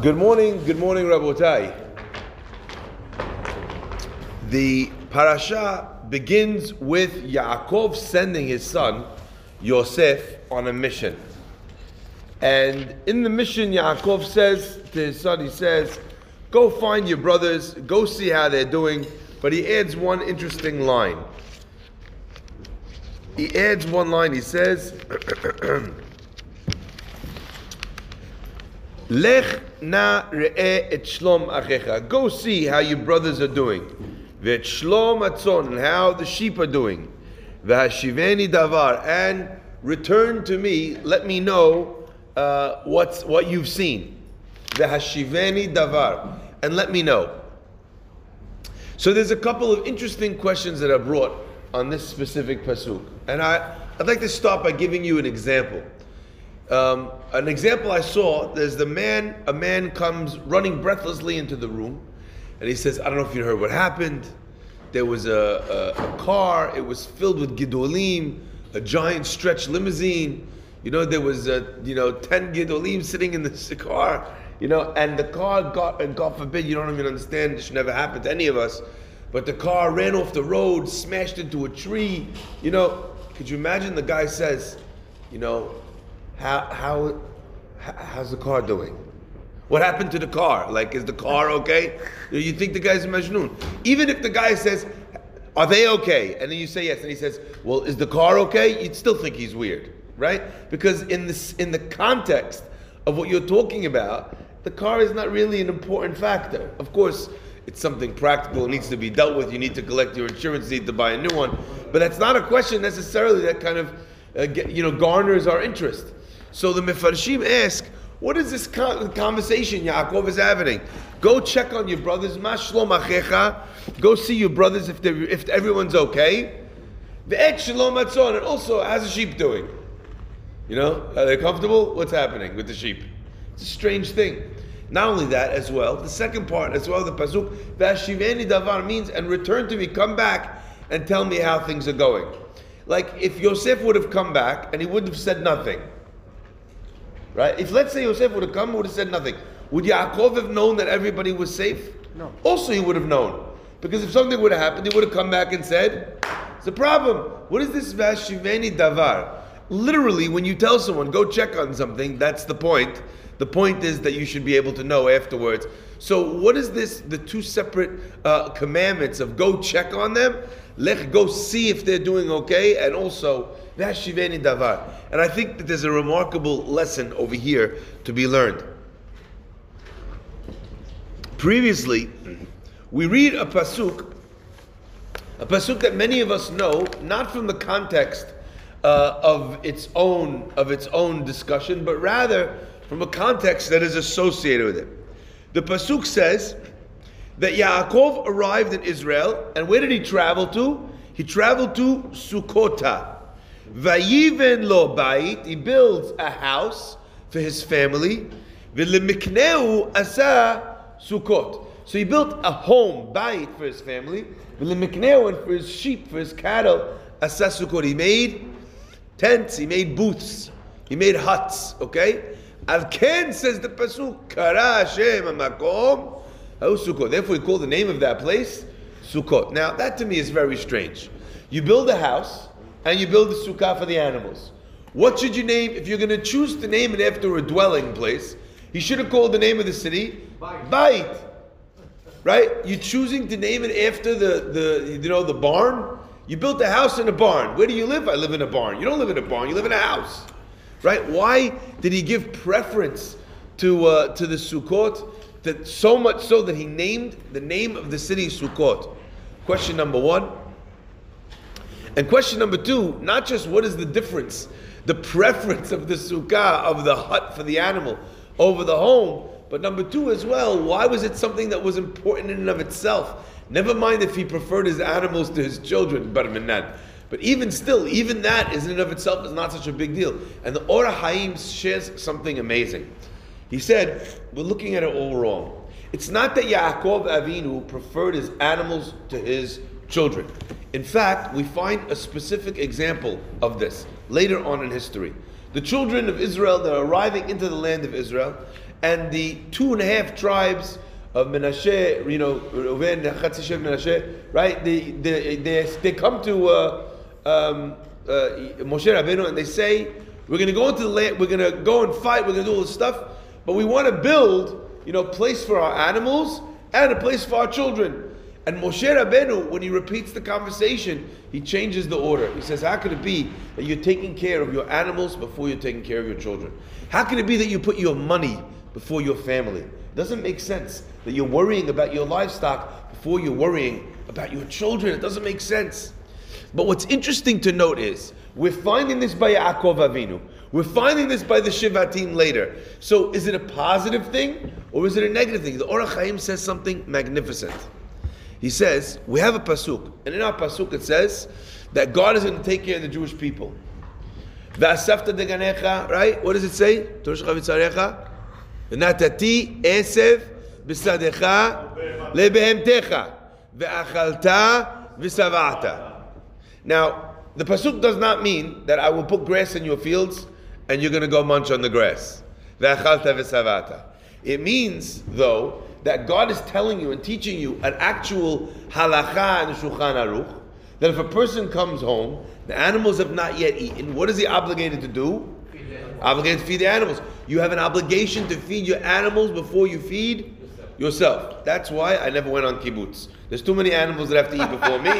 Good morning, good morning, Rabotai. The parasha begins with Yaakov sending his son Yosef on a mission. And in the mission, Yaakov says to his son, he says, Go find your brothers, go see how they're doing. But he adds one interesting line. He adds one line, he says, Lech na et shlom achecha. Go see how your brothers are doing. Ve'et shlom atzon, and how the sheep are doing. Ve'hashiveni davar, and return to me, let me know uh, what's, what you've seen. Ve'hashiveni davar, and let me know. So there's a couple of interesting questions that are brought on this specific pasuk. And I, I'd like to start by giving you an example. Um, an example I saw, there's the man, a man comes running breathlessly into the room, and he says, I don't know if you heard what happened. There was a, a, a car, it was filled with gidolim, a giant stretch limousine. You know, there was, a, you know, 10 gidolim sitting in the car, you know, and the car got, and God forbid, you don't even understand, this should never happen to any of us, but the car ran off the road, smashed into a tree. You know, could you imagine the guy says, you know, how, how, how's the car doing? What happened to the car? Like, is the car okay? You think the guy's a Majnun. Even if the guy says, are they okay? And then you say yes, and he says, well, is the car okay? You'd still think he's weird, right? Because in this, in the context of what you're talking about, the car is not really an important factor. Of course, it's something practical, it needs to be dealt with, you need to collect your insurance, you need to buy a new one. But that's not a question necessarily that kind of, uh, get, you know, garners our interest. So the Mefarshim ask, what is this conversation Yaakov is having? Go check on your brothers. Mashlom achecha. Go see your brothers if if everyone's okay. Ve'et shalom atzon. And also, how's the sheep doing? You know, are they comfortable? What's happening with the sheep? It's a strange thing. Not only that, as well, the second part as well, the pasuk Ve'ashiveni davar means and return to me, come back and tell me how things are going. Like if Yosef would have come back and he wouldn't have said nothing. Right? If let's say Yosef would have come, would have said nothing. Would Yaakov have known that everybody was safe? No. Also, he would have known. Because if something would have happened, he would have come back and said, It's a problem. What is this Vashiveni Davar? Literally, when you tell someone, go check on something, that's the point. The point is that you should be able to know afterwards. So, what is this? The two separate uh, commandments of go check on them, lech go see if they're doing okay, and also Vashiveni davar. And I think that there's a remarkable lesson over here to be learned. Previously, we read a pasuk, a pasuk that many of us know, not from the context uh, of its own of its own discussion, but rather from a context that is associated with it. The pasuk says that Yaakov arrived in Israel, and where did he travel to? He traveled to Sukkota. Vayiven lo bait, he builds a house for his family. V'lemikneu asa sukkot. So he built a home, bait, for his family. V'lemikneu, and for his sheep, for his cattle, asa sukkot. He made tents, he made booths, he made huts, okay? Al Ken says the Pasuk, Kara Hashem Makom, oh, Sukkot. Therefore, he called the name of that place Sukkot. Now, that to me is very strange. You build a house, and you build a sukkah for the animals. What should you name if you're going to choose to name it after a dwelling place? He should have called the name of the city Bait. Right? You're choosing to name it after the, the you know the barn. You built a house in a barn. Where do you live? I live in a barn. You don't live in a barn. You live in a house. Right? Why did he give preference to uh, to the Sukkot? That so much so that he named the name of the city Sukkot. Question number one. And question number two, not just what is the difference, the preference of the sukkah, of the hut for the animal over the home, but number two as well, why was it something that was important in and of itself? Never mind if he preferred his animals to his children, but even still, even that is in and of itself is not such a big deal. And the Or HaChaim shares something amazing. He said, we're looking at it all wrong. It's not that Yaakov Avinu preferred his animals to his children. In fact, we find a specific example of this later on in history. The children of Israel, they're arriving into the land of Israel, and the two and a half tribes of Menashe, you know, Menashe, right? They, they, they, they come to uh, um, uh, Moshe Rabbeinu and they say, we're going to go into the land, we're going to go and fight, we're going to do all this stuff, but we want to build, you know, a place for our animals and a place for our children. And Moshe Rabbeinu, when he repeats the conversation, he changes the order. He says, How could it be that you're taking care of your animals before you're taking care of your children? How can it be that you put your money before your family? It doesn't make sense that you're worrying about your livestock before you're worrying about your children. It doesn't make sense. But what's interesting to note is we're finding this by Yaakov Avinu. We're finding this by the Shivatim later. So is it a positive thing or is it a negative thing? The Or HaChaim says something magnificent. He says, we have a pasuk, and in our pasuk it says that God is going to take care of the Jewish people. Deganecha, right? What does it say? Natati esev b'sadecha lebehemtecha ve'achalta v'savata. Now, the pasuk does not mean that I will put grass in your fields and you're going to go munch on the grass. It means, though, that God is telling you and teaching you an actual halacha in Shulchan Aruch, that if a person comes home, the animals have not yet eaten, what is he obligated to do? Obligated to feed the animals. You have an obligation to feed your animals before you feed yourself. That's why I never went on kibbutz. There's too many animals that have to eat before me.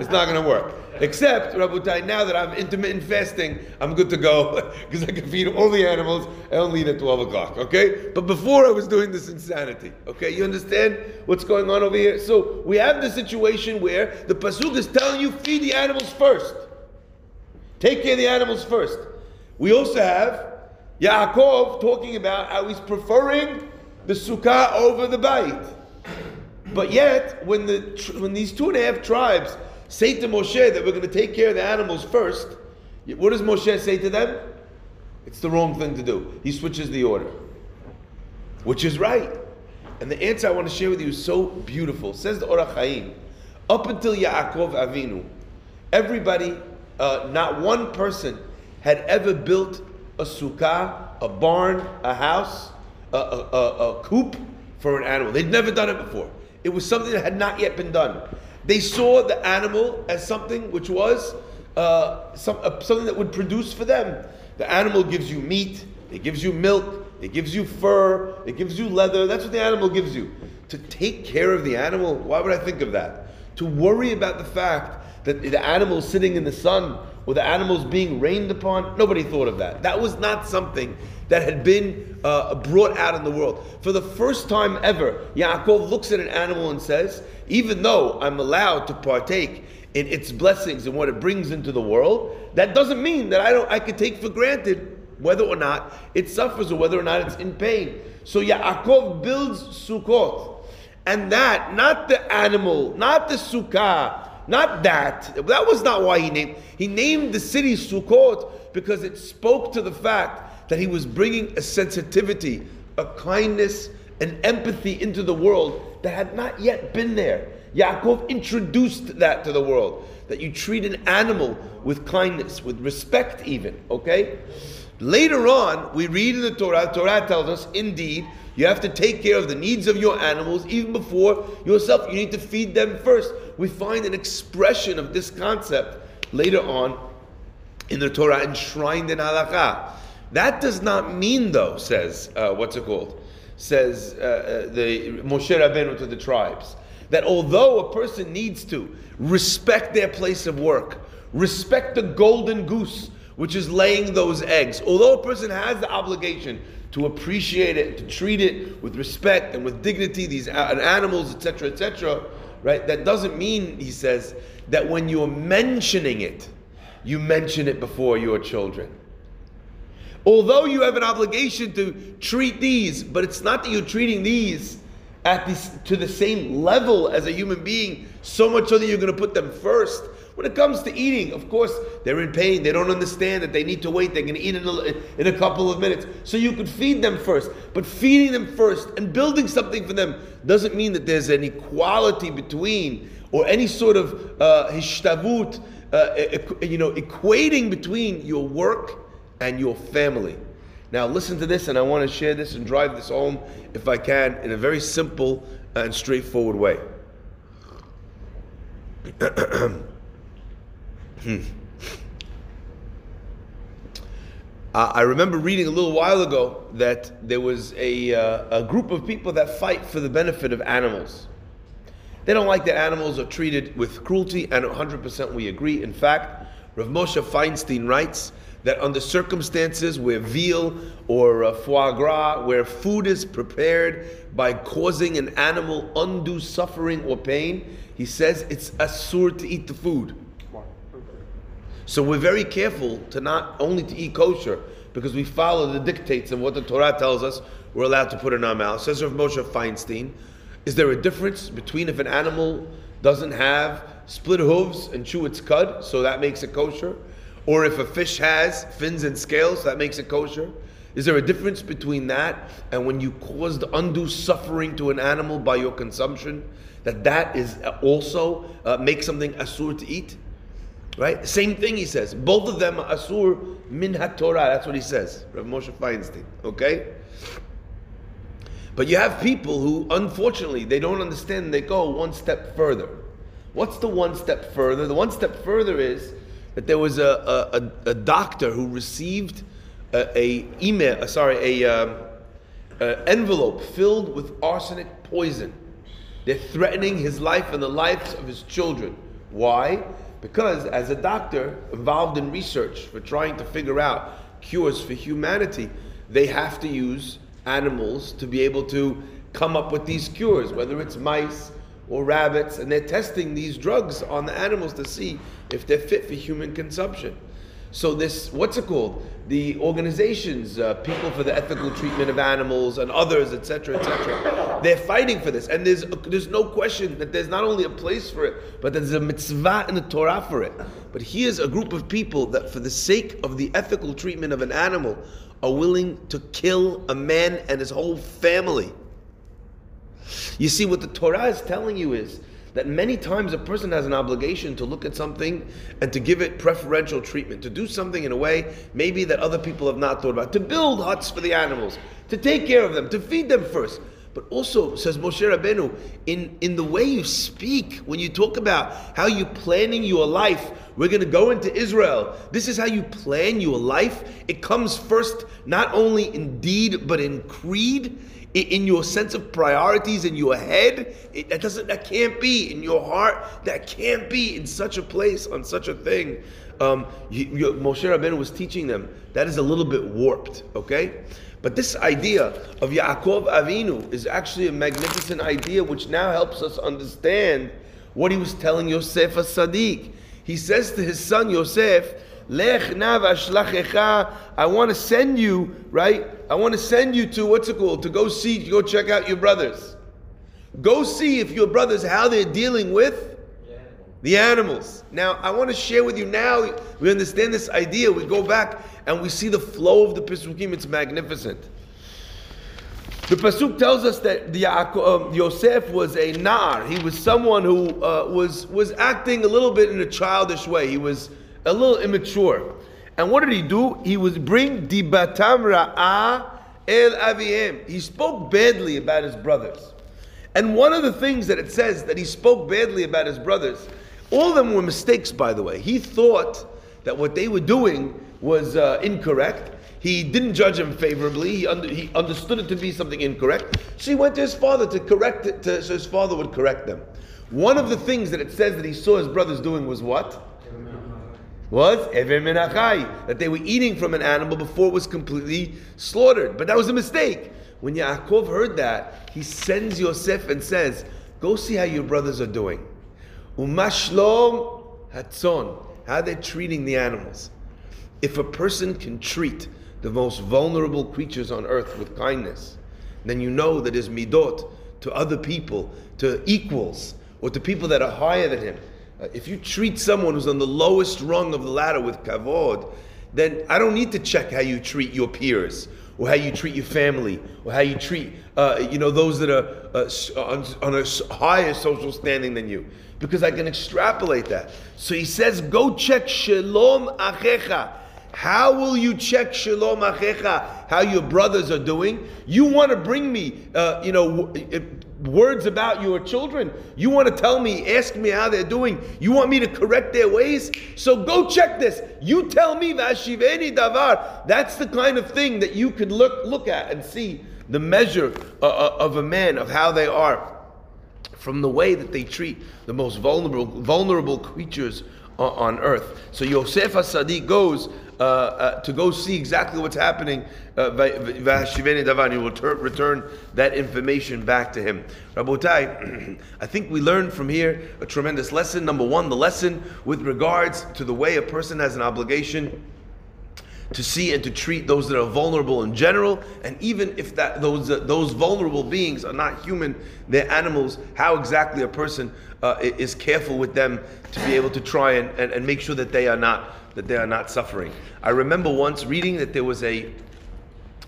it's not going to work. Except, Rabutai, now that I'm intermittent fasting, I'm good to go because I can feed all the animals. I only eat at 12 o'clock, okay? But before I was doing this insanity, okay? You understand what's going on over here? So we have the situation where the Pasuk is telling you feed the animals first. Take care of the animals first. We also have Yaakov talking about how he's preferring the sukkah over the bait. But yet, when the when these two and a half tribes say to Moshe that we're going to take care of the animals first, what does Moshe say to them? It's the wrong thing to do. He switches the order, which is right. And the answer I want to share with you is so beautiful. Says the Or HaChaim, up until Yaakov Avinu, everybody, uh, not one person had ever built a sukkah, a barn, a house, a, a, a, a coop for an animal. They'd never done it before. It was something that had not yet been done. They saw the animal as something which was uh, some, uh, something that would produce for them. The animal gives you meat, it gives you milk, it gives you fur, it gives you leather. That's what the animal gives you. To take care of the animal, why would I think of that? To worry about the fact that the animals sitting in the sun or the animals being rained upon, nobody thought of that. That was not something that had been uh, brought out in the world. For the first time ever, Yaakov looks at an animal and says, even though I'm allowed to partake in its blessings and what it brings into the world, that doesn't mean that I don't I could take for granted whether or not it suffers or whether or not it's in pain. So Yaakov builds Sukkot. And that, not the animal, not the sukkah, not that. That was not why he named. He named the city Sukkot because it spoke to the fact that he was bringing a sensitivity, a kindness, an empathy into the world that had not yet been there. Yaakov introduced that to the world that you treat an animal with kindness, with respect, even. Okay? Later on, we read in the Torah, Torah tells us, indeed, you have to take care of the needs of your animals even before yourself. You need to feed them first. We find an expression of this concept later on in the Torah enshrined in halakha. That does not mean, though, says, uh, what's it called? Says uh, uh, the Moshe Rabbeinu to the tribes, that although a person needs to respect their place of work, respect the golden goose, which is laying those eggs, although a person has the obligation to appreciate it, to treat it with respect and with dignity, these animals, etc., etc., right? That doesn't mean, he says, that when you're mentioning it, you mention it before your children. Although you have an obligation to treat these, but it's not that you're treating these at this to the same level as a human being, so much so that you're going to put them first. When it comes to eating, of course, they're in pain. They don't understand that they need to wait. They're going to eat in a, in a couple of minutes. So you could feed them first. But feeding them first and building something for them doesn't mean that there's an equality between or any sort of uh, hishtavut, uh, you know, equating between your work and your family. Now, listen to this, and I want to share this and drive this home, if I can, in a very simple and straightforward way. I remember reading a little while ago that there was a, uh, a group of people that fight for the benefit of animals. They don't like that animals are treated with cruelty, and 100% we agree. In fact, Rav Moshe Feinstein writes that under circumstances where veal or uh, foie gras, where food is prepared by causing an animal undue suffering or pain, he says it's asur to eat the food. So we're very careful to not only to eat kosher because we follow the dictates of what the Torah tells us we're allowed to put in our mouth. Says Rav Moshe Feinstein, is there a difference between if an animal doesn't have split hooves and chew its cud, so that makes it kosher, or if a fish has fins and scales, that makes it kosher? Is there a difference between that and when you caused undue suffering to an animal by your consumption? That that is also uh, make something asur to eat? Right? Same thing he says. Both of them are asur min Torah. That's what he says. Rav Moshe Feinstein. Okay? But you have people who, unfortunately, they don't understand. They go one step further. What's the one step further? The one step further is that there was a, a, a doctor who received a, a email, uh, sorry, a um, envelope filled with arsenic poison. They're threatening his life and the lives of his children. Why? Because as a doctor involved in research for trying to figure out cures for humanity, they have to use animals to be able to come up with these cures, whether it's mice or rabbits, and they're testing these drugs on the animals to see if they're fit for human consumption. So this, what's it called? The organizations, uh, people for the ethical treatment of animals and others, etc., etc. They're fighting for this, and there's there's no question that there's not only a place for it, but there's a mitzvah in the Torah for it. But here's a group of people that, for the sake of the ethical treatment of an animal, are willing to kill a man and his whole family. You see, what the Torah is telling you is that many times a person has an obligation to look at something and to give it preferential treatment, to do something in a way maybe that other people have not thought about, to build huts for the animals, to take care of them, to feed them first. But also, says Moshe Rabbeinu, in, in the way you speak, when you talk about how you're planning your life, we're going to go into Israel. This is how you plan your life. It comes first, not only in deed, but in creed in your sense of priorities in your head it, that doesn't that can't be. In your heart that can't be in such a place on such a thing. Um, you, you, Moshe Rabbeinu was teaching them that is a little bit warped okay? But this idea of Yaakov Avinu is actually a magnificent idea which now helps us understand what he was telling Yosef as Sadiq. He says to his son Yosef Lech I want to send you, right? I want to send you to what's it called? To go see, to go check out your brothers. Go see if your brothers how they're dealing with the animals. Now, I want to share with you now. We understand this idea. We go back and we see the flow of the Pesukim. It's magnificent. The pasuk tells us that the um, Yosef was a nar. He was someone who uh, was was acting a little bit in a childish way. He was a little immature. And what did he do? He was bring dibatam ra'ah el aviem. He spoke badly about his brothers. And one of the things that it says that he spoke badly about his brothers, all of them were mistakes, by the way. He thought that what they were doing was uh, incorrect. He didn't judge them favorably. He, under, he, understood it to be something incorrect. So he went to his father to correct it, to, so his father would correct them. One of the things that it says that he saw his brothers doing was what? Was Ever Min HaChai, that they were eating from an animal before it was completely slaughtered. But that was a mistake. When Yaakov heard that, he sends Yosef and says, Go see how your brothers are doing. Umashlom hatzon, how they're treating the animals. If a person can treat the most vulnerable creatures on earth with kindness, then you know that his midot to other people, to equals, or to people that are higher than him, uh, if you treat someone who's on the lowest rung of the ladder with kavod, then I don't need to check how you treat your peers or how you treat your family or how you treat uh, you know those that are uh, on, on, a higher social standing than you because I can extrapolate that. So he says, go check shalom achecha. How will you check shalom achecha, how your brothers are doing? You want to bring me, uh, you know, words about your children. You want to tell me, ask me how they're doing. You want me to correct their ways? So go check this. You tell me, Vashiveni Davar. That's the kind of thing that you could look, look at and see the measure uh, uh, of a man, of how they are, from the way that they treat the most vulnerable, vulnerable creatures on earth. So Yosef Sadiq goes uh, uh, to go see exactly what's happening. Uh, he will return, return that information back to him. Rabotai, I think we learned from here a tremendous lesson. Number one, the lesson with regards to the way a person has an obligation to see and to treat those that are vulnerable in general, and even if that those uh, those vulnerable beings are not human, they're animals. How exactly a person uh, is careful with them to be able to try and, and, and make sure that they are not that they are not suffering. I remember once reading that there was a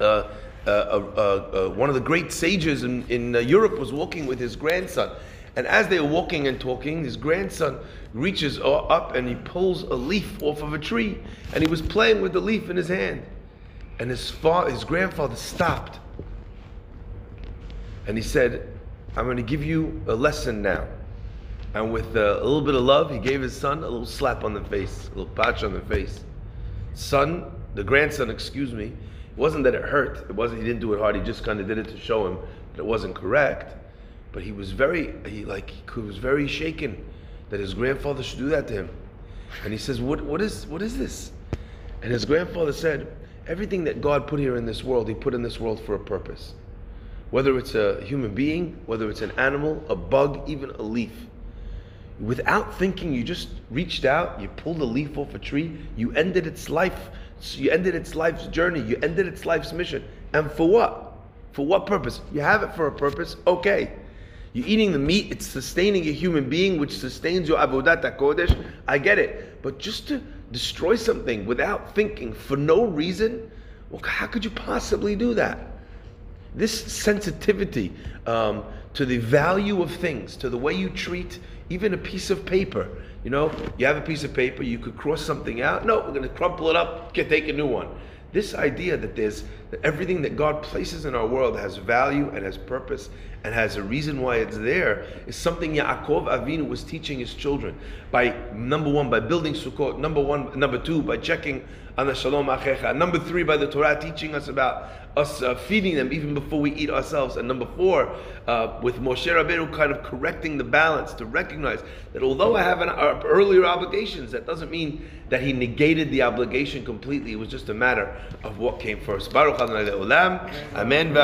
uh, uh, uh, one of the great sages in, in Europe was walking with his grandson. And as they were walking and talking, his grandson reaches up and he pulls a leaf off of a tree. And he was playing with the leaf in his hand. And his, father, his grandfather stopped. And he said, I'm going to give you a lesson now. And with uh, a little bit of love, he gave his son a little slap on the face, a little patch on the face. Son, the grandson, excuse me, it wasn't that it hurt. It wasn't. He didn't do it hard. He just kind of did it to show him that it wasn't correct. But he was very, he like, he was very shaken that his grandfather should do that to him. And he says, "What, what is, what is this?" And his grandfather said, "Everything that God put here in this world, He put in this world for a purpose. Whether it's a human being, whether it's an animal, a bug, even a leaf." Without thinking, you just reached out, you pulled a leaf off a tree, you ended its life, you ended its life's journey, you ended its life's mission. And for what? For what purpose? You have it for a purpose, okay. You're eating the meat, it's sustaining a human being, which sustains your avodat kodesh. I get it. But just to destroy something without thinking for no reason, well, how could you possibly do that? This sensitivity um, to the value of things, to the way you treat even a piece of paper. You know, you have a piece of paper, you could cross something out. No, we're going to crumple it up, get take a new one. This idea that there's that everything that God places in our world has value and has purpose and has a reason why it's there is something Yaakov Avinu was teaching his children by number one by building Sukkot, number one, number two by checking on the Shalom Achecha, number three by the Torah teaching us about us uh, feeding them even before we eat ourselves, and number four uh, with Moshe Rabbeinu kind of correcting the balance to recognize that although I have an, uh, earlier obligations, that doesn't mean that he negated the obligation completely. It was just a matter of what came first. Baruch Adonai Le'olam. Amen.